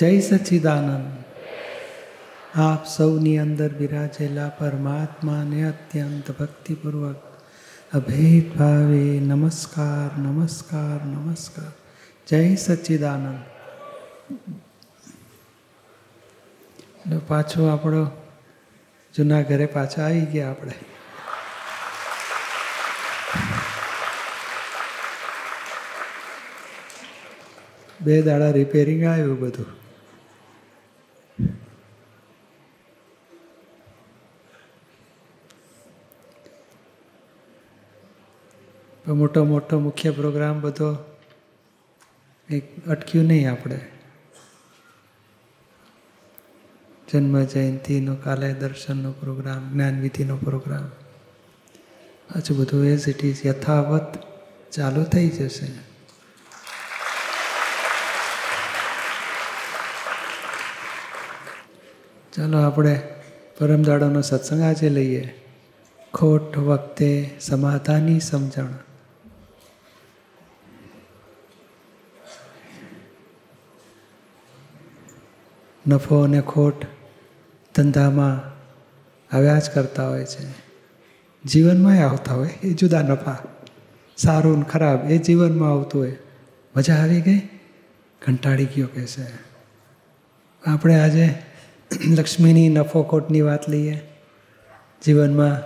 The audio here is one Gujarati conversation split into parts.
જય સચ્ચિદાનંદ આપ સૌની અંદર બિરાજેલા પરમાત્માને અત્યંત ભક્તિપૂર્વક અભેદ ભાવે નમસ્કાર નમસ્કાર નમસ્કાર. જય સચ્ચિદાનંદ પાછો આપણો જૂના ઘરે પાછા આવી ગયા આપણે. બે દાડા રિપેરિંગ આવ્યું બધું. મોટો મોટો મુખ્ય પ્રોગ્રામ બધો એક અટક્યું નહીં આપણે. જન્મ જયંતિનો કાલે દર્શનનો પ્રોગ્રામ જ્ઞાનવિધિનો પ્રોગ્રામ હજુ બધું એઝ ઇટ ઇઝ યથાવત ચાલુ થઈ જશે. ચાલો આપણે પરમદાડોનો સત્સંગ આજે લઈએ. ખોટ વખતે સમાધાની સમજણ. નફો અને ખોટ ધંધામાં આવ્યા જ કરતા હોય છે. જીવનમાં આવતા હોય, એ જુદા નફા. સારું ને ખરાબ, એ જીવનમાં આવતું હોય. મજા આવી ગઈ? કંટાળી ગયો કે છે. આપણે આજે લક્ષ્મીની નફો ખોટની વાત લઈએ. જીવનમાં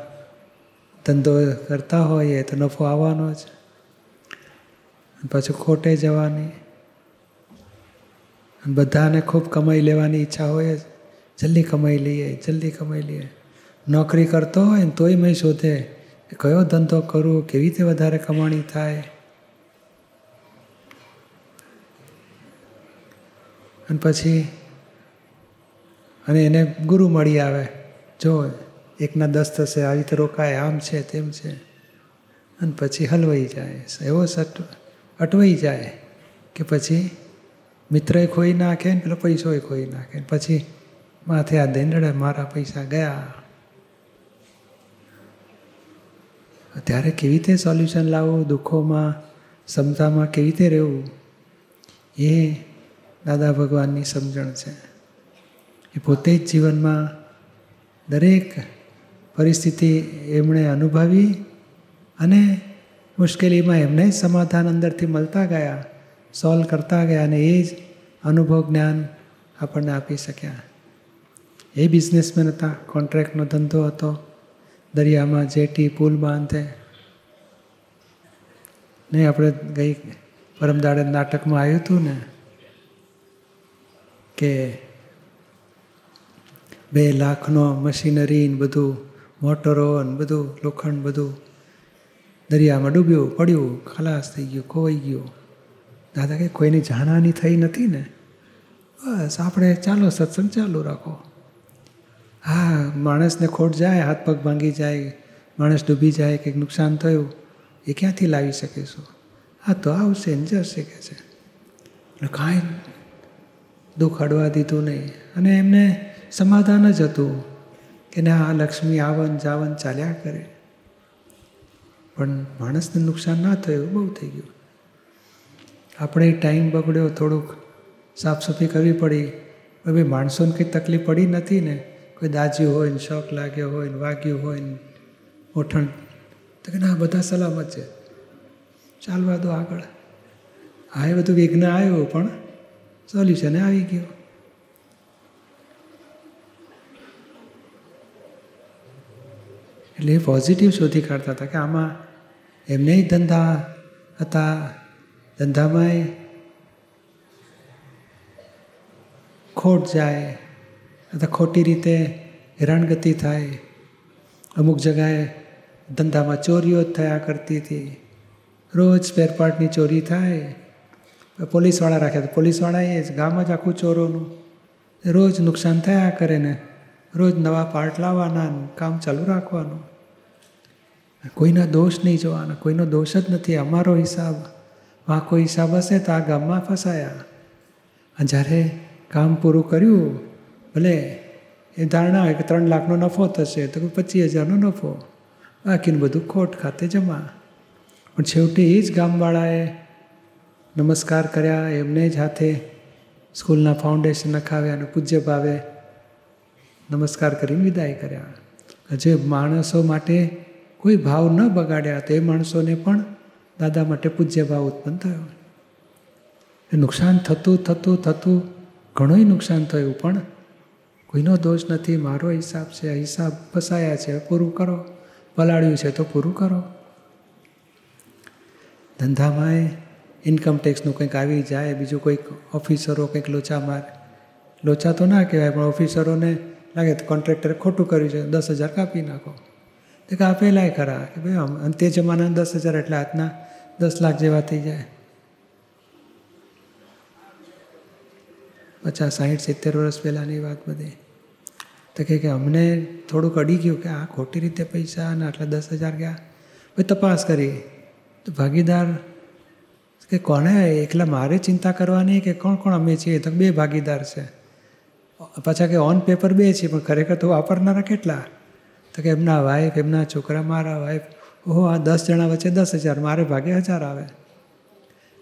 ધંધો કરતા હોઈએ તો નફો આવવાનો જ. પછી ખોટે જવાની. બધાને ખૂબ કમાઈ લેવાની ઈચ્છા હોય જલ્દી કમાઈ લઈએ, જલ્દી કમાઈ લઈએ. નોકરી કરતો હોય ને તોય મેં શોધે કે કયો ધંધો કરું, કેવી રીતે વધારે કમાણી થાય. અને પછી, અને એને ગુરુ મળી આવે. જો એકના દસ થશે, આવી રીતે રોકાય, આમ છે, તેમ છે. અને પછી હલવાઈ જાય. એવો સટ, અટવાઈ જાય કે પછી મિત્રએ ખોઈ નાખે ને પેલો પૈસોય ખોઈ નાખે પછી માથે આ દેંડડે મારા પૈસા ગયા. ત્યારે કેવી રીતે સોલ્યુશન લાવવું દુઃખોમાં, ક્ષમતામાં કેવી રીતે રહેવું? એ દાદા ભગવાનની સમજણ છે. એ પોતે જ જીવનમાં દરેક પરિસ્થિતિ એમણે અનુભવી અને મુશ્કેલીમાં એમને જ સમાધાન અંદરથી મળતા ગયા. સોલ્વ કરતા ગયા અને એ જ અનુભવ જ્ઞાન આપણને આપી શક્યા. એ બિઝનેસમેન હતા, કોન્ટ્રાક્ટનો ધંધો હતો, દરિયામાં જેટી, પુલ બાંધે. નહીં આપણે ગઈ પરમદાડે નાટકમાં આવ્યું હતું ને, કે બે લાખનો મશીનરી ને બધું, મોટરો ને બધું, લોખંડ બધું દરિયામાં ડૂબ્યું, પડ્યું, ખલાસ થઈ ગયું, ખોવાઈ ગયું. દાદા કે કોઈની જાણાની થઈ નથી ને? બસ, આપણે ચાલો, સત્સંગ ચાલુ રાખો. હા, માણસને ખોટ જાય, હાથ પગ ભાંગી જાય, માણસ ડૂબી જાય, કંઈક નુકસાન થયું, એ ક્યાંથી લાવી શકીશું હા, તો આવશે ને, જશે કે છે. એટલે કાંઈ દુઃખ અડવા દીધું નહીં. અને એમને સમાધાન જ હતું કે ના, આ લક્ષ્મી આવન જાવન ચાલ્યા કરે. પણ માણસને નુકસાન ના થયું, બહુ થઈ ગયું. આપણે ટાઈમ બગડ્યો, થોડુંક સાફ સફાઈ કરવી પડી. હવે માણસોને કંઈ તકલીફ પડી નથી ને? કોઈ દાજ્યું હોય ને, શોખ લાગ્યો હોય ને, વાગ્યું હોય ને, ઓઠણ. તો કે ના, બધા સલામત છે. ચાલવા દો આગળ. હા, એ બધું વિઘ્ન આવ્યું, પણ સોલ્યુશન આવી ગયું. એટલે એ પોઝિટિવ શોધી કાઢતા હતા કે આમાં એમને ધંધા હતા. ધંધામાંય ખોટ જાય, અથવા ખોટી રીતે હેરાનગતિ થાય. અમુક જગાએ ધંધામાં ચોરીઓ જ થયા કરતી હતી. રોજ સ્પેરપાર્ટની ચોરી થાય. પોલીસવાળા રાખ્યા તો પોલીસવાળા એ જ ગામ જ આખું ચોરોનું. રોજ નુકસાન થયા કરે ને રોજ નવા પાર્ટ લાવવાના કામ ચાલુ રાખવાનું. કોઈના દોષ નહીં જોવાના, કોઈનો દોષ જ નથી. અમારો હિસાબ વાંકો હિસાબ હશે તો આ ગામમાં ફસાયા. જ્યારે કામ પૂરું કર્યું, ભલે એ ધારણા હોય કે ત્રણ લાખનો નફો થશે, તો પચીસ હજારનો નફો. બાકીનું બધું ખોટ ખાતે જમા. પણ છેવટે એ જ ગામવાળાએ નમસ્કાર કર્યા, એમને જ હાથે સ્કૂલના ફાઉન્ડેશન નખાવ્યા અને પૂજ્ય ભાવે નમસ્કાર કરીને વિદાય કર્યા. જે માણસો માટે કોઈ ભાવ ન બગાડ્યા, તે માણસોને પણ દાદા માટે પૂજ્ય ભાવ ઉત્પન્ન થયો. એ નુકસાન થતું થતું થતું ઘણું નુકસાન થયું, પણ કોઈનો દોષ નથી. મારો હિસાબ છે હિસાબ ફસાયા છે પૂરું કરો. પલાળ્યું છે તો પૂરું કરો. ધંધામાં ઇન્કમ ટેક્સનું કંઈક આવી જાય, બીજું કોઈક ઓફિસરો કંઈક લોચા માર. લોચા તો ના કહેવાય, પણ ઓફિસરોને લાગે તો કોન્ટ્રાક્ટરે ખોટું કર્યું છે, દસ હજાર કાપી નાખો. તે કાપેલાય ખરા કે ભાઈ અને તે જમાનાના દસ હજાર એટલે આજના દસ લાખ જેવા થઈ જાય. પચાસ, સાહીઠ, સિત્તેર વર્ષ પહેલાંની વાત બધી. તો કે અમને થોડુંક અડી ગયું કે આ ખોટી રીતે પૈસા અને આટલા દસ હજાર ગયા. પછી તપાસ કરી. તો ભાગીદાર કે કોને એકલા મારે ચિંતા કરવાની કે કોણ કોણ અમે છીએ? તો બે ભાગીદાર છે. પાછા કે ઓન પેપર બે છીએ, પણ ખરેખર તો વાપરનારા કેટલા? તો કે એમના વાઈફ એમના છોકરા, મારા વાઈફ ઓહો, આ દસ જણા વચ્ચે દસ હજાર, મારે ભાગે હજાર આવે.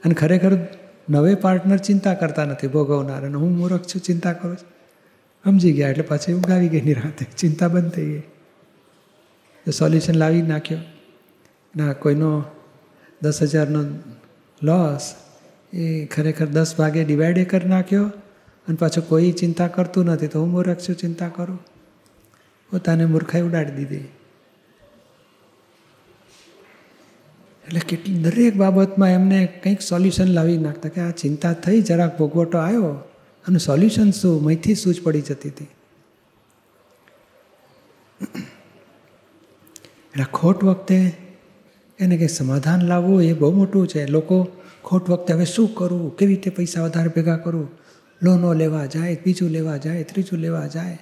અને ખરેખર નવે પાર્ટનર ચિંતા કરતા નથી ભોગવનાર અને હું મૂર્ખ છું, ચિંતા કરું છું. સમજી ગયા એટલે પછી ઉગાવી ગઈ નિરાતે ચિંતા બંધ થઈ ગઈ. સોલ્યુશન લાવી નાખ્યો. ના, કોઈનો દસ હજારનો લોસ એ ખરેખર દસ ભાગે ડિવાઈડે કરી નાખ્યો અને પાછું કોઈ ચિંતા કરતું નથી. તો હું મૂર્ખ છું, ચિંતા કરું. પોતાને મૂર્ખાઈ ઉડાડી દીધી. એટલે કેટલી, દરેક બાબતમાં એમને કંઈક સોલ્યુશન લાવી નાખતા કે આ ચિંતા થઈ, જરાક ભોગવટો આવ્યો અને સોલ્યુશન શું મહીથી સૂચ પડી જતી હતી. એટલે ખોટ વખતે એને કંઈ સમાધાન લાવવું એ બહુ મોટું છે. લોકો ખોટ વખતે હવે શું કરવું, કેવી રીતે પૈસા વધારે ભેગા કરવું? લોનો લેવા જાય બીજું લેવા જાય, ત્રીજું લેવા જાય.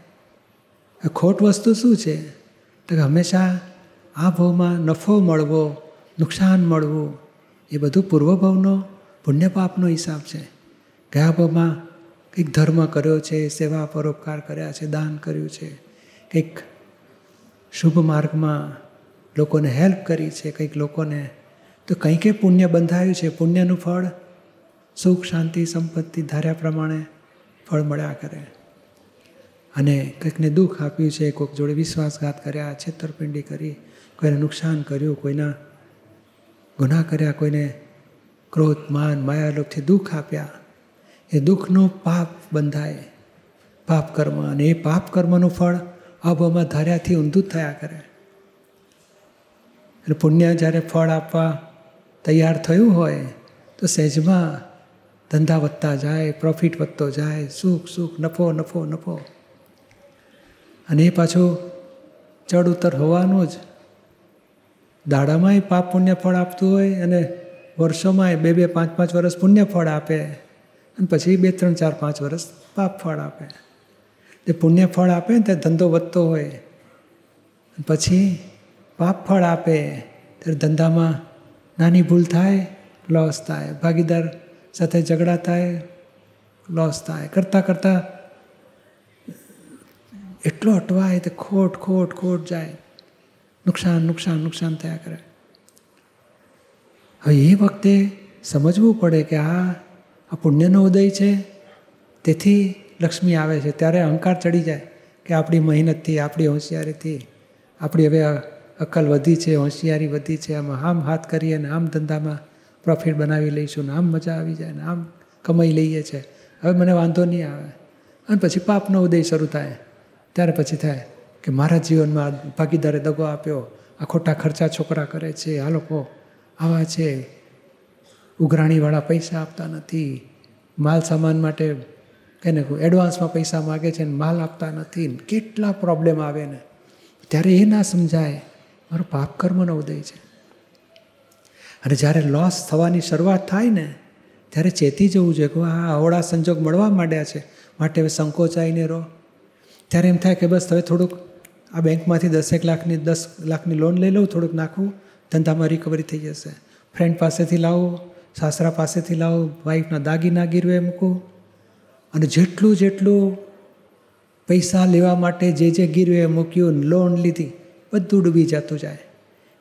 ખોટ વસ્તુ શું છે? તો કે હંમેશા આ ભાવમાં નફો મળવો, નુકસાન મળવું, એ બધું પૂર્વભાવનો પુણ્ય પાપનો હિસાબ છે. ગયા ભાવમાં કંઈક ધર્મ કર્યો છે, સેવા પરોપકાર કર્યા છે, દાન કર્યું છે, કંઈક શુભ માર્ગમાં લોકોને હેલ્પ કરી છે, કંઈક લોકોને, તો કંઈક પુણ્ય બંધાયું છે. પુણ્યનું ફળ સુખ, શાંતિ, સંપત્તિ ધાર્યા પ્રમાણે ફળ મળ્યા કરે. અને કંઈકને દુઃખ આપ્યું છે, કોઈક જોડે વિશ્વાસઘાત કર્યા, છેતરપિંડી કરી, કોઈને નુકસાન કર્યું, કોઈના ગુનાહ કર્યા, કોઈને ક્રોધ, માન માયાલોભથી દુઃખ આપ્યા. એ દુઃખનો પાપ બંધાય. પાપ કર્મ અને એ પાપ કર્મનું ફળ અભાવમાં ધાર્યાથી ઊંધું થયા કરે. એટલે પુણ્ય જ્યારે ફળ આપવા તૈયાર થયું હોય, તો સહેજમાં ધંધા વધતા જાય પ્રોફિટ વધતો જાય, સુખ સુખ, નફો નફો નફો. અને એ પાછું ચડ ઉતર હોવાનું જ. દાડામાંય પાપ પુણ્ય ફળ આપતું હોય અને વર્ષોમાંય બે બે પાંચ પાંચ વર્ષ પુણ્ય ફળ આપે અને પછી બે ત્રણ ચાર પાંચ વર્ષ પાપ ફળ આપે. તે પુણ્ય ફળ આપે ને ત્યારે ધંધો વધતો હોય. પછી પાપ ફળ આપે, ત્યારે ધંધામાં નાની ભૂલ થાય લોસ થાય. ભાગીદાર સાથે ઝઘડા થાય લોસ થાય. કરતાં કરતાં એટલો અટવાય તે ખોટ ખોટ ખોટ જાય. નુકસાન નુકસાન નુકસાન થયા કરે. હવે એ વખતે સમજવું પડે કે આ આ પુણ્યનો ઉદય છે. તેથી લક્ષ્મી આવે છે. ત્યારે અહંકાર ચડી જાય કે આપણી મહેનતથી, આપણી હોશિયારીથી, આપણી હવે અક્કલ વધી છે, હોશિયારી વધી છે. આમાં આમ હાથ કરીએ ને આમ ધંધામાં પ્રોફિટ બનાવી લઈશું ને આમ મજા આવી જાય ને આમ કમાઈ લઈએ છે. હવે મને વાંધો નહીં આવે. અને પછી પાપનો ઉદય શરૂ થાય. ત્યારે પછી થાય કે મારા જીવનમાં ભાગીદારે દગો આપ્યો, આ ખોટા ખર્ચા છોકરા કરે છે, આ લોકો આવા છે, ઉઘરાણીવાળા પૈસા આપતા નથી, માલ સામાન માટે કહીને એડવાન્સમાં પૈસા માગે છે ને માલ આપતા નથી કેટલા પ્રોબ્લેમ આવે ને. ત્યારે એ ના સમજાય, મારો પાપ કર્મનો ઉદય છે. અને જ્યારે લોસ થવાની શરૂઆત થાય ને, ત્યારે ચેતી જવું જોઈએ કે આ અવળા સંજોગ મળવા માંડ્યા છે. માટે હવે સંકોચાઈને રહો. ત્યારે એમ થાય કે બસ હવે થોડુંક આ બેંકમાંથી દસેક લાખની, દસ લાખની લોન લઈ લઉં, થોડુંક નાખું, ધંધામાં રિકવરી થઈ જશે. ફ્રેન્ડ પાસેથી લાવું, સાસરા પાસેથી લાવું વાઈફના દાગીના ગીરવે મૂકું. અને જેટલું જેટલું પૈસા લેવા માટે જે જે ગીરવે મૂક્યું લોન લીધી, બધું ડૂબી જતું જાય.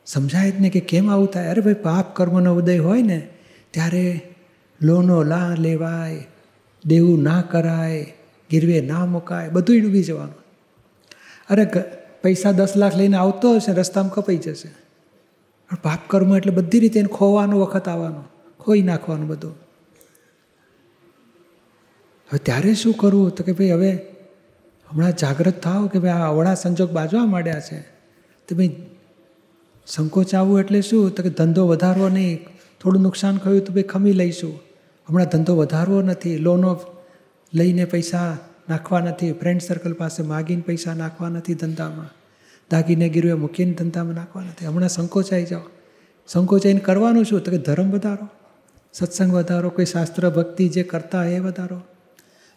સમજાય જ ને કે કેમ આવું થાય. અરે ભાઈ, પાપ કર્મનો ઉદય હોય ને, ત્યારે લોનો લા લેવાય, દેવું ના કરાય ગીરવે ના મુકાય, બધું ડૂબી જવાનું. અરે પૈસા દસ લાખ લઈને આવતો હશે રસ્તામાં કપાઈ જશે. પણ પાપ કર્મ એટલે બધી રીતે એને ખોવાનો વખત આવવાનો, ખોઈ નાખવાનું બધું. હવે ત્યારે શું કરવું? તો કે ભાઈ હવે હમણાં જાગ્રત થાવ કે ભાઈ આ અવળા સંજોગ બાજવા માંડ્યા છે. તો ભાઈ સંકોચ આવવું એટલે શું? તો કે ધંધો વધારવો નહીં. થોડું નુકસાન થયું તો ભાઈ ખમી લઈશું. હમણાં ધંધો વધારવો નથી. લોનો લઈને પૈસા નાખવા નથી. ફ્રેન્ડ સર્કલ પાસે માગીને પૈસા નાખવા નથી ધંધામાં. દાગીને ગીરવે મૂકીને ધંધામાં નાખવા નથી. હમણાં સંકોચાઈ જાઓ. સંકોચાઈને કરવાનું શું? તો કે ધર્મ વધારો. સત્સંગ વધારો, કોઈ શાસ્ત્ર ભક્તિ જે કરતા હોય એ વધારો.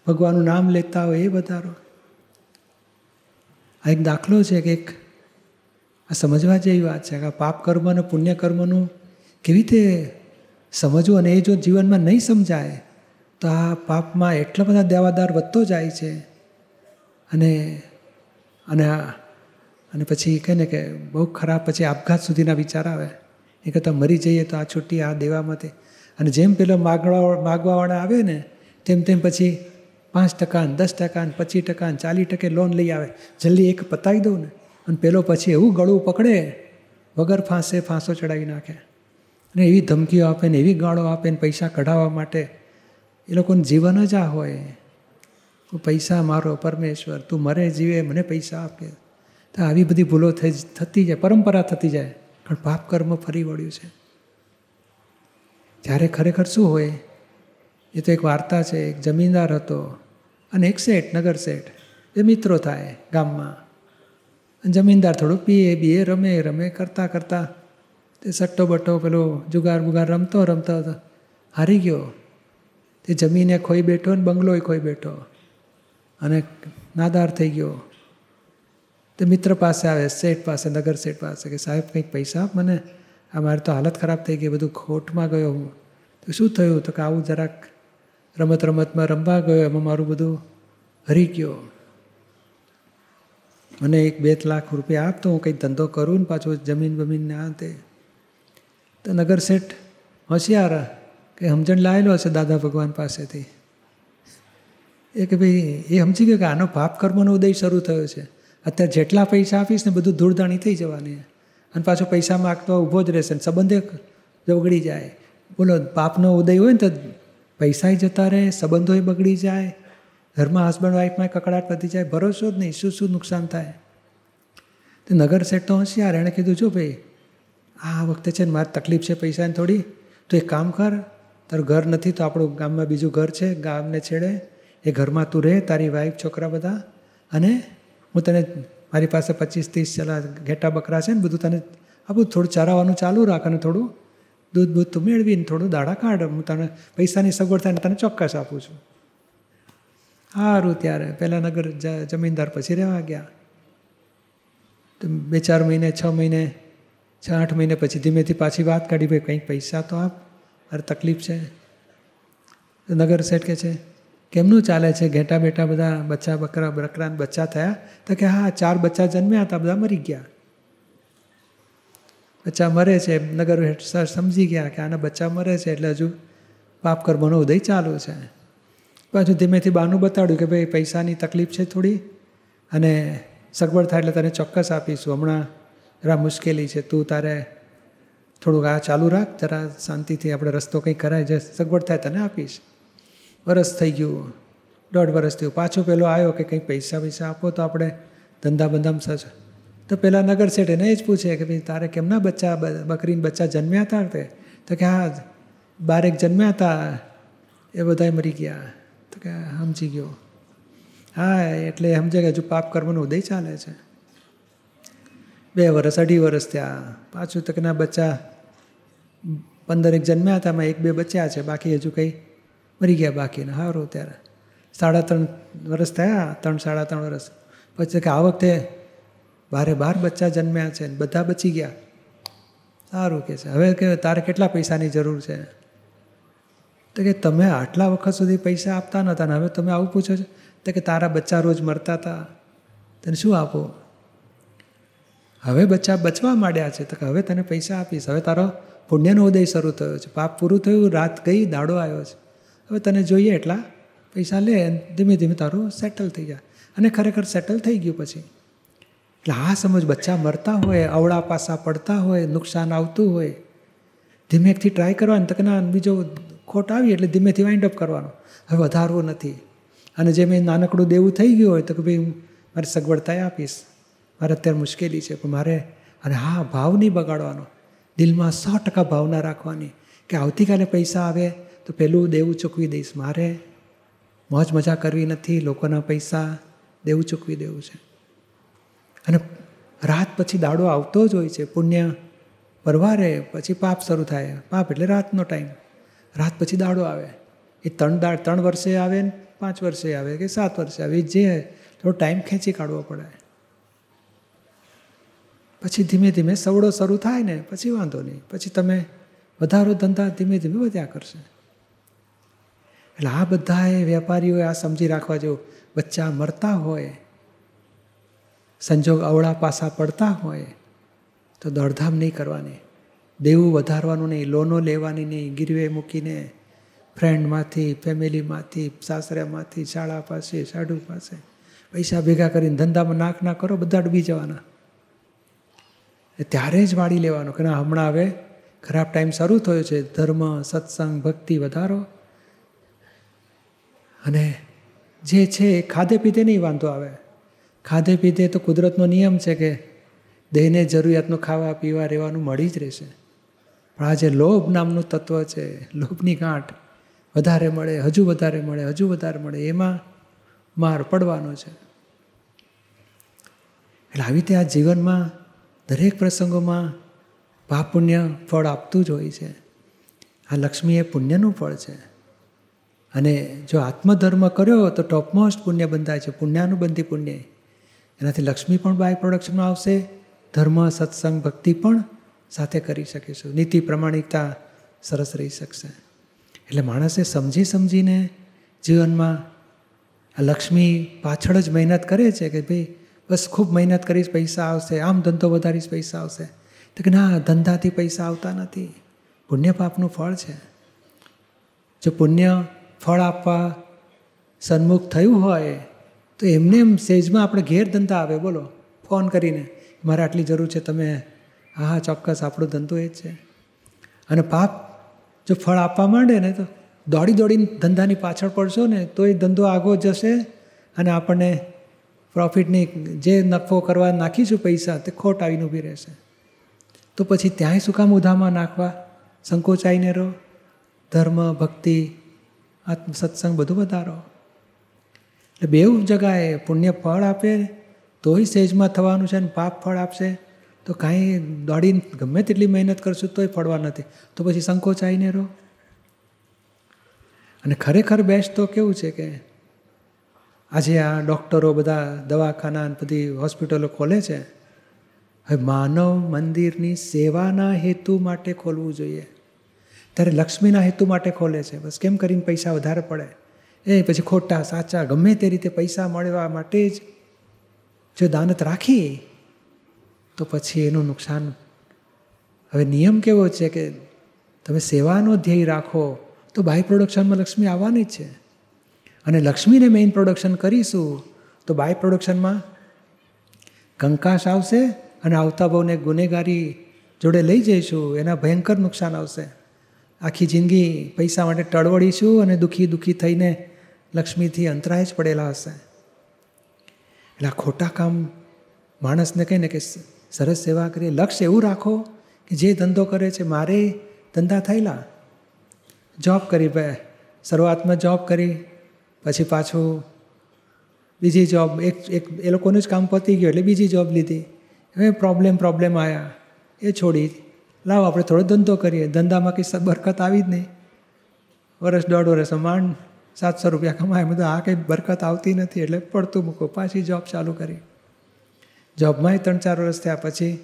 ભગવાનનું નામ લેતા હોય એ વધારો. આ એક દાખલો છે કે એક આ સમજવા જેવી વાત છે કે પાપ કર્મ અને પુણ્ય કર્મનું કેવી રીતે સમજવું અને એ જો જીવનમાં નહીં સમજાય તો આ પાપમાં એટલા બધા દેવાદાર વધતો જાય છે. અને અને અને પછી કહે ને કે બહુ ખરાબ પછી આપઘાત સુધીના વિચાર આવે. એ કરતાં મરી જઈએ તો આ છૂટી આ દેવામાંથી અને જેમ પેલો માગવા, માગવાવાળા આવે ને, તેમ તેમ પછી પાંચ ટકા ને દસ ટકા ને પચીસ ટકા ને ચાલીસ ટકે લોન લઈ આવે. જલ્દી એક પતાવી દઉં ને. અને પેલો પછી એવું ગળું પકડે, વગર ફાંસે ફાંસો ચડાવી નાખે. અને એવી ધમકીઓ આપે ને, એવી ગાળો આપે ને પૈસા કઢાવવા માટે. એ લોકોનું જીવન જ આ હોય. પૈસા મારો, પરમેશ્વર, તું મરે જીવે, મને પૈસા આપે. તો આવી બધી ભૂલો થઈ થતી જાય, પરંપરા થતી જાય. પણ પાપ કર્મ ફરી વળ્યું છે. જ્યારે ખરેખર શું હોય? એ તો એક વાર્તા છે, એક જમીનદાર હતો અને એક શેઠ, નગર શેઠ. એ મિત્રો થાય ગામમાં. અને જમીનદાર થોડું પીએ, બીએ, રમે રમે, કરતાં કરતાં તે સટ્ટો બટ્ટો પેલો જુગાર બુગાર રમતો રમતો હતો હારી ગયો. તે જમીને ખોઈ બેઠો ને બંગલોય ખોઈ બેઠો. અને નાદાર થઈ ગયો. તે મિત્ર પાસે આવે, શેઠ પાસે, નગર શેઠ પાસે કે સાહેબ કંઈક પૈસા આપ મને? આ મારી તો હાલત ખરાબ થઈ ગઈ, બધું ખોટમાં ગયો હું. તો શું થયું? તો કે આવું જરાક રમત રમતમાં રમવા ગયો, એમાં મારું બધું હરી ગયો. મને એક બે લાખ રૂપિયા આપ તો હું કંઈક ધંધો કરું ને પાછો જમીન બમીનને આ તે. તો નગર શેઠ હોશિયાર કે સમજણ લાયેલો હશે દાદા ભગવાન પાસેથી. એ કે ભાઈ, એ સમજી ગયો કે આનો પાપ કર્મનો ઉદય શરૂ થયો છે. અત્યારે જેટલા પૈસા આપીશ ને બધું ધૂળધાણી થઈ જવાની. અને પાછો પૈસા માગતો ઊભો જ રહેશે ને સંબંધે બગડી જાય. બોલો, પાપનો ઉદય હોય ને તો પૈસાય જતા રહે, સંબંધોય બગડી જાય. ઘરમાં હસબન્ડ વાઈફમાં કકડાટ વધી જાય, ભરોસો જ નહીં શું શું નુકસાન થાય? તો નગર શેઠ તો હોશિયાર, એણે કીધું, જો ભાઈ, આ વખતે છે ને મારે તકલીફ છે પૈસાની થોડી, તો એક કામ કર તારું ઘર નથી તો આપણું ગામમાં બીજું ઘર છે, ગામને છેડે. એ ઘરમાં તું રહે, તારી વાઈફ છોકરા બધા. અને હું તને મારી પાસે પચીસ, ત્રીસ ચલા ઘેટા બકરા છે ને બધું તને આપું, થોડું ચરાવવાનું ચાલુ રાખ અને થોડું દૂધ બૂધ તું મેળવીને થોડું દાડા કાઢ. હું તને પૈસાની સગવડ થાય તને ચોક્કસ આપું છું. સારું ત્યારે. પહેલાં નગર જમીનદાર પછી રહેવા ગયા. બે ચાર મહિને, છ મહિને, છ આઠ મહિને પછી ધીમેથી પાછી વાત કાઢી, ભાઈ કંઈક પૈસા તો આપ. અરે તકલીફ છે? નગર શેઠ કે છે, કેમનું ચાલે છે? ઘેટા બેટા બધા બચ્ચા બકરા બકરા બચ્ચા થયા? તો કે, હા, ચાર બચ્ચા જન્મ્યા હતા, બધા મરી ગયા. બચ્ચા મરે છે. નગર હેઠ સર સમજી ગયા કે આના બચ્ચા મરે છે એટલે હજુ પાપ કર્મનો ઉદય ચાલુ છે. પાછું ધીમેથી બાનું બતાડ્યું કે, ભાઈ, પૈસાની તકલીફ છે થોડી અને સગવડ થાય એટલે તને ચોક્કસ આપીશું. હમણાં જરા મુશ્કેલી છે. તું તારે થોડુંક આ ચાલુ રાખ, જરા શાંતિથી આપણે રસ્તો કંઈ કરાય, જે સગવડ થાય તને આપીશ. વરસ થઈ ગયું, દોઢ વરસ થયું. પાછો પેલો આવ્યો કે કંઈ પૈસા પૈસા આપો તો આપણે ધંધા બંધામાં સજ. તો પેલા નગર શેઠ એને જ પૂછે કે ભાઈ, તારે કેમના બચ્ચા બકરીને બચ્ચા જન્મ્યા હતા તે? તો કે હા, બારેક જન્મ્યા હતા એ બધાય મરી ગયા. તો કે સમજી ગયો. હા, એટલે સમજે કે હજુ પાપ કર્મનો ઉદય ચાલે છે. બે વર્ષ અઢી વર્ષ થયા. પાછું તકના બચ્ચા પંદરેક જન્મ્યા હતા, એમાં એક બે બચ્યા છે, બાકી હજુ કંઈ મરી ગયા બાકીના. સારું ત્યારે. સાડા ત્રણ વર્ષ થયા, ત્રણ સાડા ત્રણ વર્ષ પછી કે આ વખતે બારે બાર બચ્ચા જન્મ્યા છે બધા બચી ગયા. સારું કે છે. હવે કે તારે કેટલા પૈસાની જરૂર છે? તો કે તમે આટલા વખત સુધી પૈસા આપતા નહોતા ને હવે તમે આવું પૂછો છો? તો કે તારા બચ્ચા રોજ મરતા હતા તને શું આપો? હવે બચ્ચા બચવા માંડ્યા છે. તો કે હવે તને પૈસા આપીશ. હવે તારો પુણ્યનો ઉદય શરૂ થયો છે. પાપ પૂરું થયું, રાત ગઈ, દાડો આવ્યો છે. હવે તને જોઈએ એટલા પૈસા લે ધીમે ધીમે તારું સેટલ થઈ જાય. અને ખરેખર સેટલ થઈ ગયું પછી. એટલે આ સમજ બચ્ચા મરતા હોય, અવળા પાસા પડતા હોય, નુકસાન આવતું હોય. ધીમેકથી ટ્રાય કરવાનું તો કે ના, બીજો ખોટ આવી એટલે ધીમેથી વાઇન્ડ અપ કરવાનો. હવે વધારવું નથી. અને જે મેં નાનકડું દેવું થઈ ગયું હોય તો કે ભાઈ મારે સગવડતાએ આપીશ. મારે અત્યારે મુશ્કેલી છે, પણ મારે અને હા, ભાવ નહીં બગાડવાનો. દિલમાં સો ટકા ભાવના રાખવાની કે આવતીકાલે પૈસા આવે તો પહેલું દેવું ચૂકવી દઈશ. મારે મોજ મજા કરવી નથી, લોકોના પૈસા દેવું ચૂકવી દેવું છે. અને રાત પછી દાડો આવતો જ હોય છે. પુણ્ય પરવારે પછી પાપ શરૂ થાય. પાપ એટલે રાતનો ટાઈમ. રાત પછી દાડો આવે. એ ત્રણ દાડ, ત્રણ વર્ષે આવે ને પાંચ વર્ષે આવે કે સાત વર્ષે આવે. જે થોડો ટાઈમ ખેંચી કાઢવો પડે. પછી ધીમે ધીમે સવડો શરૂ થાય ને, પછી વાંધો નહીં. પછી તમે વધારો ધંધા ધીમે ધીમે વધ્યા કરશે. એટલે આ બધાએ વેપારીઓએ આ સમજી રાખવા જેવું. બચ્ચા મરતા હોય, સંજોગ અવળા પાસા પડતા હોય, તો દોડધામ નહીં કરવાની. દેવું વધારવાનું નહીં, લોનો લેવાની નહીં, ગીરવે મૂકીને ફ્રેન્ડમાંથી, ફેમિલીમાંથી, સાસરામાંથી, શાળા પાસે, સાડુ પાસે પૈસા ભેગા કરીને ધંધામાં નાખ ના કરો, બધા ડૂબી જવાના. ત્યારે જ વાળી લેવાનો કે ના, હમણાં હવે ખરાબ ટાઈમ શરૂ થયો છે. ધર્મ, સત્સંગ, ભક્તિ વધારો. અને જે છે એ ખાધે પીધે નહીં વાંધો આવે. ખાધે પીધે તો કુદરતનો નિયમ છે કે દેહને જરૂરિયાતનું ખાવા, પીવા, રહેવાનું મળી જ રહેશે. પણ આ જે લોભ નામનું તત્વ છે, લોભની ગાંઠ વધારે મળે, હજુ વધારે મળે, હજુ વધારે મળે, એમાં માર પડવાનો છે. એટલે આવી રીતે આ જીવનમાં દરેક પ્રસંગોમાં પાપ પુણ્ય ફળ આપતું જ હોય છે. આ લક્ષ્મી એ પુણ્યનું ફળ છે. અને જો આત્મધર્મ કર્યો તો ટોપમોસ્ટ પુણ્ય બંધાય છે, પુણ્યાનુબંધી પુણ્ય. એનાથી લક્ષ્મી પણ બાય પ્રોડક્શનમાં આવશે, ધર્મ, સત્સંગ, ભક્તિ પણ સાથે કરી શકીશું. નીતિ, પ્રમાણિકતા સરસ રહી શકશે. એટલે માણસે સમજી સમજીને જીવનમાં આ લક્ષ્મી પાછળ જ મહેનત કરે છે કે ભાઈ બસ ખૂબ મહેનત કરીશ, પૈસા આવશે. આમ ધંધો વધારીશ, પૈસા આવશે. તો કે ના, ધંધાથી પૈસા આવતા નથી. પુણ્ય પાપનું ફળ છે. જો પુણ્ય ફળ આપવા સન્મુખ થયું હોય, તો એમને એમ સેજમાં આપણે ઘેર ધંધા આવે. બોલો, ફોન કરીને, મારે આટલી જરૂર છે, તમે હા હા, ચોક્કસ, આપણો ધંધો એ જ છે. અને પાપ જો ફળ આપવા માંડે ને, તો દોડી દોડીને ધંધાની પાછળ પડશો ને, તો એ ધંધો આગો જશે અને આપણને પ્રોફિટની જે નફો કરવા નાખીશું પૈસા તે ખોટ આવીને ઊભી રહેશે. તો પછી ત્યાંય શું કામ ઉધામાં નાખવા? સંકોચાઈને રહો. ધર્મ, ભક્તિ આત્મ સત્સંગ બધું વધારો. એટલે બેઉ જગાએ, પુણ્ય ફળ આપે, તોય સેજમાં થવાનું છે ને પાપ ફળ આપશે. તો કાંઈ દોડીને ગમે તેટલી મહેનત કરશું તોય ફળવા નથી. તો પછી સંકોચાઈને રહો. અને ખરેખર બેસ્ટ તો કેવું છે કે આજે આ ડૉક્ટરો બધા દવાખાના બધી હોસ્પિટલો ખોલે છે. હવે માનવ મંદિરની સેવાના હેતુ માટે ખોલવું જોઈએ. ત્યારે લક્ષ્મીના હેતુ માટે ખોલે છે. બસ કેમ કરીને પૈસા વધારે પડે? એ પછી ખોટા, સાચા, ગમે તે રીતે પૈસા મળવા માટે જ જો દાનત રાખી તો પછી એનું નુકસાન. હવે નિયમ કેવો છે કે તમે સેવાનો ધ્યેય રાખો, તો બાય પ્રોડક્શનમાં લક્ષ્મી આવવાની જ છે. અને લક્ષ્મીને મેઇન પ્રોડક્શન કરીશું, તો બાય પ્રોડક્શનમાં કંકાશ આવશે અને આવતા બહુને ગુનેગારી જોડે લઈ જઈશું, એના ભયંકર નુકસાન આવશે. આખી જિંદગી પૈસા માટે ટળવડીશું અને દુઃખી દુઃખી થઈને લક્ષ્મીથી અંતરાય જ પડેલા હશે. એટલે આ ખોટા કામ માણસને કહીને કે સરસ સેવા કરીએ લક્ષ્ય એવું રાખો કે જે ધંધો કરે છે, મારે ધંધા થયેલા. જોબ કરી શરૂઆતમાં જોબ કરી પછી પાછું બીજી જોબ એક એક, એ લોકોનું જ કામ પતી ગયું એટલે બીજી જોબ લીધી. હવે પ્રોબ્લેમ પ્રોબ્લેમ આવ્યા એ છોડી, લાવો આપણે થોડો ધંધો કરીએ. ધંધામાં કંઈ બરકત આવી જ નહીં. વર્ષ દોઢ વર્ષ માંડ, સાતસો રૂપિયા કમાય. બધું આ કંઈ બરકત આવતી નથી એટલે પડતું મૂકો. પાછી જોબ ચાલુ કરી. જોબમાંય ત્રણ ચાર વર્ષ થયા પછી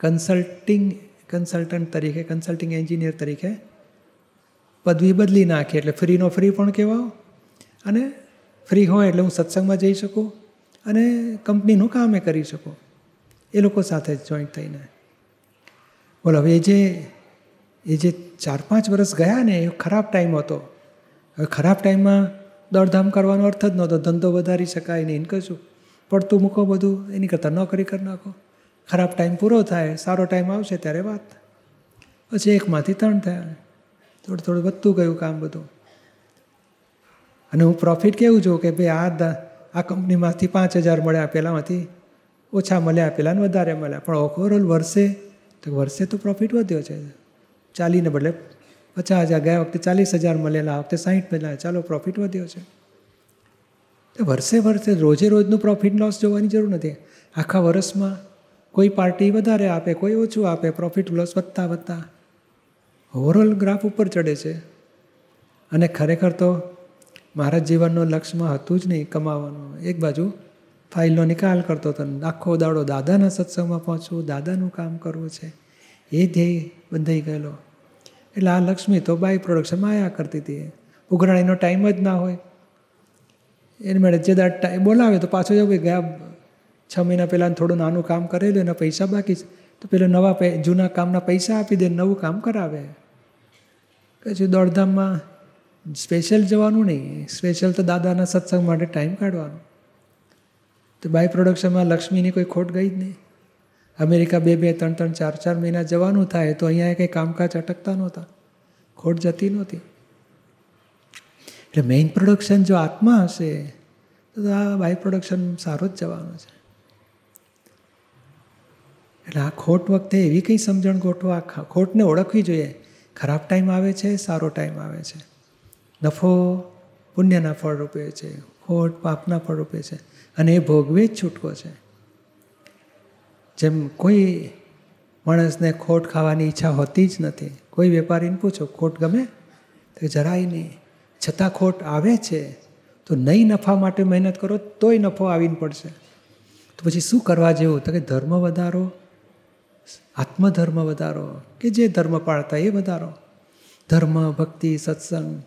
કન્સલ્ટિંગ કન્સલ્ટન્ટ તરીકે કન્સલ્ટિંગ એન્જિનિયર તરીકે પદવી બદલી નાખી. એટલે ફ્રીનો ફ્રી પણ કહેવાઓ અને ફ્રી હોય એટલે હું સત્સંગમાં જઈ શકું અને કંપનીનું કામ એ કરી શકું. એ લોકો સાથે જોઈન્ટ થઈને. બોલો, હવે એ જે એ જે ચાર પાંચ વર્ષ ગયા ને, એ ખરાબ ટાઈમ હતો. હવે ખરાબ ટાઈમમાં દોડધામ કરવાનો અર્થ જ નહોતો. ધંધો વધારી શકાય નહીં કશું. પડતું મૂકો બધું, એની કરતાં નોકરી કરી નાખો. ખરાબ ટાઈમ પૂરો થાય, સારો ટાઈમ આવશે ત્યારે વાત. પછી એકમાંથી ત્રણ થયા. થોડું થોડું વધતું ગયું કામ બધું. અને હું પ્રોફિટ કેવું છું કે ભાઈ આ આ કંપનીમાંથી પાંચ હજાર મળ્યા પહેલાંમાંથી ઓછા મળ્યા પહેલાંને વધારે મળ્યા. પણ ઓવરઓલ વર્ષે, તો વર્ષે તો પ્રોફિટ વધ્યો છે. ચાલીને બદલે પચાસ હજાર, ગયા વખતે ચાલીસ હજાર મળેલા, આ વખતે સાહીઠ મળ્યા. ચાલો પ્રોફિટ વધ્યો છે. તો વર્ષે વર્ષે રોજે રોજનું પ્રોફિટ લોસ જોવાની જરૂર નથી. આખા વર્ષમાં કોઈ પાર્ટી વધારે આપે, કોઈ ઓછું આપે પ્રોફિટ લોસ વધતા વધતા ઓવરઓલ ગ્રાફ ઉપર ચડે છે. અને ખરેખર તો મારા જીવનનો લક્ષ્યમાં હતું જ નહીં કમાવાનું. એક બાજુ ફાઇલનો નિકાલ કરતો હતો. આખો દાડો દાદાના સત્સંગમાં પહોંચવું દાદાનું કામ કરવું છે. એ ધ્યેય બંધાઈ ગયેલો. એટલે આ લક્ષ્મી તો બાય પ્રોડક્શનમાં આયા કરતી હતી. ઉઘરાણીનો ટાઈમ જ ના હોય. એને મળે જે દાડ ટાઈમ બોલાવે તો પાછો જવું ગયા છ મહિના પહેલાં થોડું નાનું કામ કરેલું એના પૈસા બાકી છે. તો પેલો નવા જૂના કામના પૈસા આપી દે નવું કામ કરાવે. પછી દોડધામમાં સ્પેશિયલ જવાનું નહીં. સ્પેશિયલ તો દાદાના સત્સંગ માટે ટાઈમ કાઢવાનો. તો બાય પ્રોડક્શનમાં લક્ષ્મીની કોઈ ખોટ ગઈ જ નહીં. અમેરિકા બે બે ત્રણ ત્રણ ચાર ચાર મહિના જવાનું થાય તો અહીંયા કંઈ કામકાજ અટકતા નહોતા. ખોટ જતી નહોતી. એટલે મેઇન પ્રોડક્શન જો આત્મા હશે, તો આ બાય પ્રોડક્શન સારો જ જવાનું છે. એટલે આ ખોટ વખતે એવી કંઈ સમજણ ગોઠવા ખોટને ઓળખવી જોઈએ. ખરાબ ટાઈમ આવે છે, સારો ટાઈમ આવે છે. નફો પુણ્યના ફળ રૂપે છે, ખોટ પાપના ફળ રૂપે છે અને એ ભોગવે જ છૂટકો છે. જેમ કોઈ માણસને ખોટ ખાવાની ઈચ્છા હોતી જ નથી, કોઈ વેપારીને પૂછો, ખોટ ગમે? તો જરાય નહીં. છતાં ખોટ આવે છે, તો નહીં નફા માટે મહેનત કરો, તોય નફો આવીને પડશે. તો પછી શું કરવા જેવું? તો કે ધર્મ વધારો, આત્મધર્મ વધારો, કે જે ધર્મ પાળતા એ વધારો. ધર્મ, ભક્તિ, સત્સંગ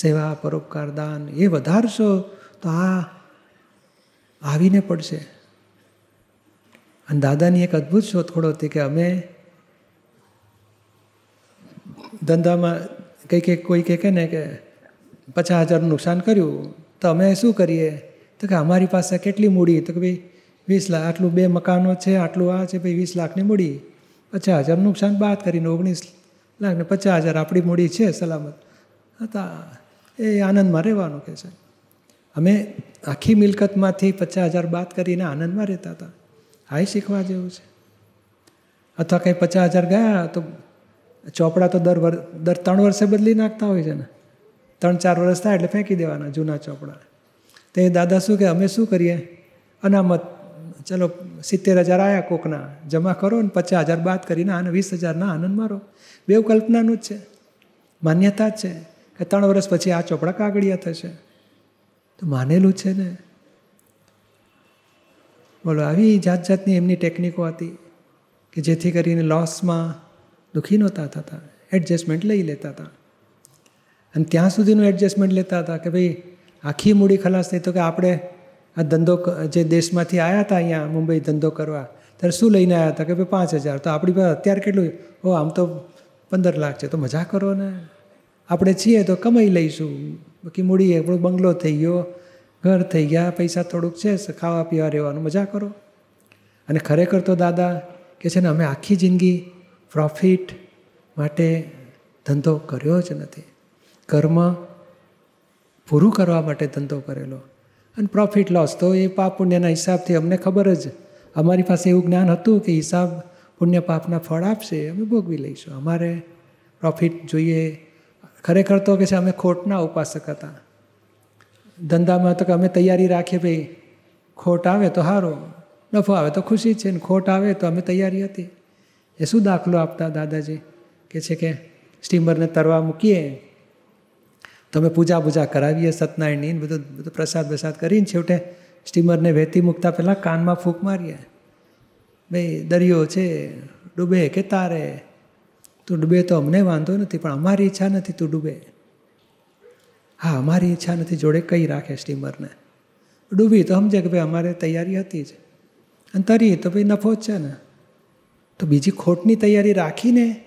સેવા, પરોપકાર, દાન એ વધારશો તો આ આવીને પડશે. અને દાદાની એક અદ્ભુત શોધખોળ હતી કે અમે ધંધામાં કંઈ કંઈક કોઈ કહે ને કે પચાસ હજારનું નુકસાન કર્યું, તો અમે શું કરીએ? તો કે અમારી પાસે કેટલી મૂડી? તો કે ભાઈ વીસ લાખ, આટલું બે મકાનો છે, આટલું આ છે, ભાઈ વીસ લાખની મૂડી. પચાસ હજારનું નુકસાન બાદ કરીને ઓગણીસ લાખ ને પચાસ હજાર આપણી મૂડી છે સલામત. હતા એ આનંદમાં રહેવાનું કે છે. અમે આખી મિલકતમાંથી પચાસ હજાર બાદ કરીને આનંદમાં રહેતા હતા. આ શીખવા જેવું છે. અથવા કંઈ પચાસ હજાર ગયા તો ચોપડા તો દર વર્ષ દર ત્રણ વર્ષે બદલી નાખતા હોય છે ને. ત્રણ ચાર વર્ષ થાય એટલે ફેંકી દેવાના જૂના ચોપડા. તે દાદા શું કે, અમે શું કરીએ? અનામત, ચલો સિત્તેર હજાર આવ્યા કોકના. જમા કરો ને પચાસ હજાર બાદ કરીને આને વીસ હજારના આનંદ મારો બેવ કલ્પનાનું જ છે. માન્યતા જ છે. કે ત્રણ વર્ષ પછી આ ચોપડા કાગળિયા થશે. તો માનેલું છે ને? બોલો, આવી જાત જાતની એમની ટેકનિકો હતી કે જેથી કરીને લોસમાં દુઃખી નહોતા થતા. એડજસ્ટમેન્ટ લઈ લેતા હતા. અને ત્યાં સુધીનું એડજસ્ટમેન્ટ લેતા હતા કે ભાઈ, આખી મૂડી ખલાસ થઈ તો કે આપણે આ ધંધો જે દેશમાંથી આવ્યા હતા અહીંયા, મુંબઈ ધંધો કરવા, ત્યારે શું લઈને આવ્યા હતા કે ભાઈ પાંચ હજાર? તો આપણી પાસે અત્યારે કેટલું? ઓ આમ તો પંદર લાખ છે. તો મજા કરો ને. આપણે છીએ તો કમાઈ લઈશું. બાકી મૂડી આપણો બંગલો થઈ ગયો, ઘર થઈ ગયા, પૈસા થોડુંક છે ખાવા પીવા રહેવાનું, મજા કરો. અને ખરેખર તો દાદા કે છે ને, અમે આખી જિંદગી પ્રોફિટ માટે ધંધો કર્યો જ નથી. કર્મ પૂરું કરવા માટે ધંધો કરેલો. અને પ્રોફિટ લોસ તો એ પાપ પુણ્યના હિસાબથી અમને ખબર જ. અમારી પાસે એવું જ્ઞાન હતું કે હિસાબ પુણ્ય પાપના ફળ આપશે, અમે ભોગવી લઈશું. અમારે પ્રોફિટ જોઈએ ખરેખર તો કે છે અમે ખોટના ઉપાસક હતા ધંધામાં તો કે અમે તૈયારી રાખીએ ભાઈ ખોટ આવે તો સારો નફો આવે તો ખુશી છે ને ખોટ આવે તો અમે તૈયારી હતી એ શું દાખલો આપતા દાદાજી કે છે કે સ્ટીમરને તરવા મૂકીએ તો અમે પૂજા પૂજા કરાવીએ સત્યનારાયણની બધું બધું પ્રસાદ પ્રસાદ કરીને છેવટે સ્ટીમરને વહેતી મૂકતા પહેલાં કાનમાં ફૂંક મારીએ ભાઈ દરિયો છે ડૂબે કે તારે તું ડૂબે તો અમને વાંધો નથી, પણ અમારી ઈચ્છા નથી તું ડૂબે હા, અમારી ઈચ્છા નથી જોડે કઈ રાખે સ્ટીમરને. ડૂબી તો સમજે કે ભાઈ અમારે તૈયારી હતી જ. અને તરી તો ભાઈ નફો જ છે ને. તો બીજી ખોટની તૈયારી રાખીને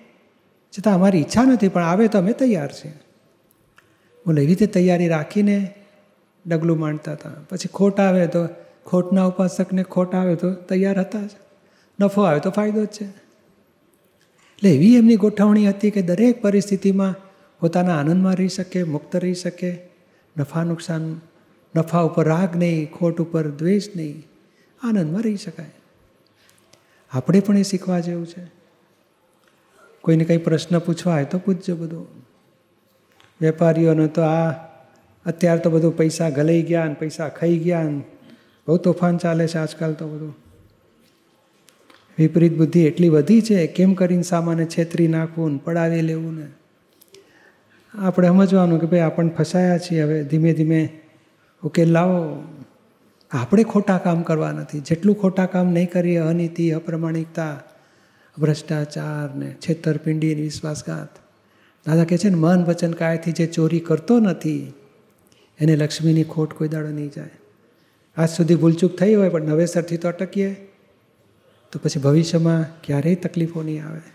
છતાં અમારી ઈચ્છા નથી, પણ આવે તો અમે તૈયાર છીએ. બોલે, એવી રીતે તૈયારી રાખીને ડગલું માંડતા હતા. પછી ખોટ આવે તો ખોટના ઉપાસકને ખોટ આવે તો તૈયાર હતા જ. નફો આવે તો ફાયદો જ છે. એટલે એવી એમની ગોઠવણી હતી કે દરેક પરિસ્થિતિમાં પોતાના આનંદમાં રહી શકે, મુક્ત રહી શકે, નફા નુકસાન, નફા ઉપર રાગ નહીં, ખોટ ઉપર દ્વેષ નહીં, આનંદમાં રહી શકાય. આપણે પણ એ શીખવા જેવું છે. કોઈને કંઈ પ્રશ્ન પૂછવા હોય તો પૂછજો બધું. વેપારીઓને તો આ, અત્યારે તો બધું પૈસા ગલાઈ ગયા ને પૈસા ખાઈ ગયા ને બહુ તોફાન ચાલે છે આજકાલ તો બધું. વિપરીત બુદ્ધિ એટલી વધી છે, કેમ કરીને સામાને છેતરી નાખવું ને પડાવી લેવું ને? આપણે સમજવાનું કે ભાઈ આપણને ફસાયા છીએ હવે, ધીમે ધીમે. ઉકેલ લાવો. આપણે ખોટા કામ કરવા નથી. જેટલું ખોટા કામ નહીં કરીએ, અનીતિ, અપ્રમાણિકતા, ભ્રષ્ટાચાર ને છેતરપિંડી વિશ્વાસઘાત. દાદા કહે છે ને, મન વચન કાયથી જે ચોરી કરતો નથી, એને લક્ષ્મીની ખોટ કોઈ દાડો નહીં જાય. આજ સુધી ભૂલચૂક થઈ હોય, પણ નવેસરથી તો અટકીએ. તો પછી ભવિષ્યમાં ક્યારેય તકલીફો નહીં આવે.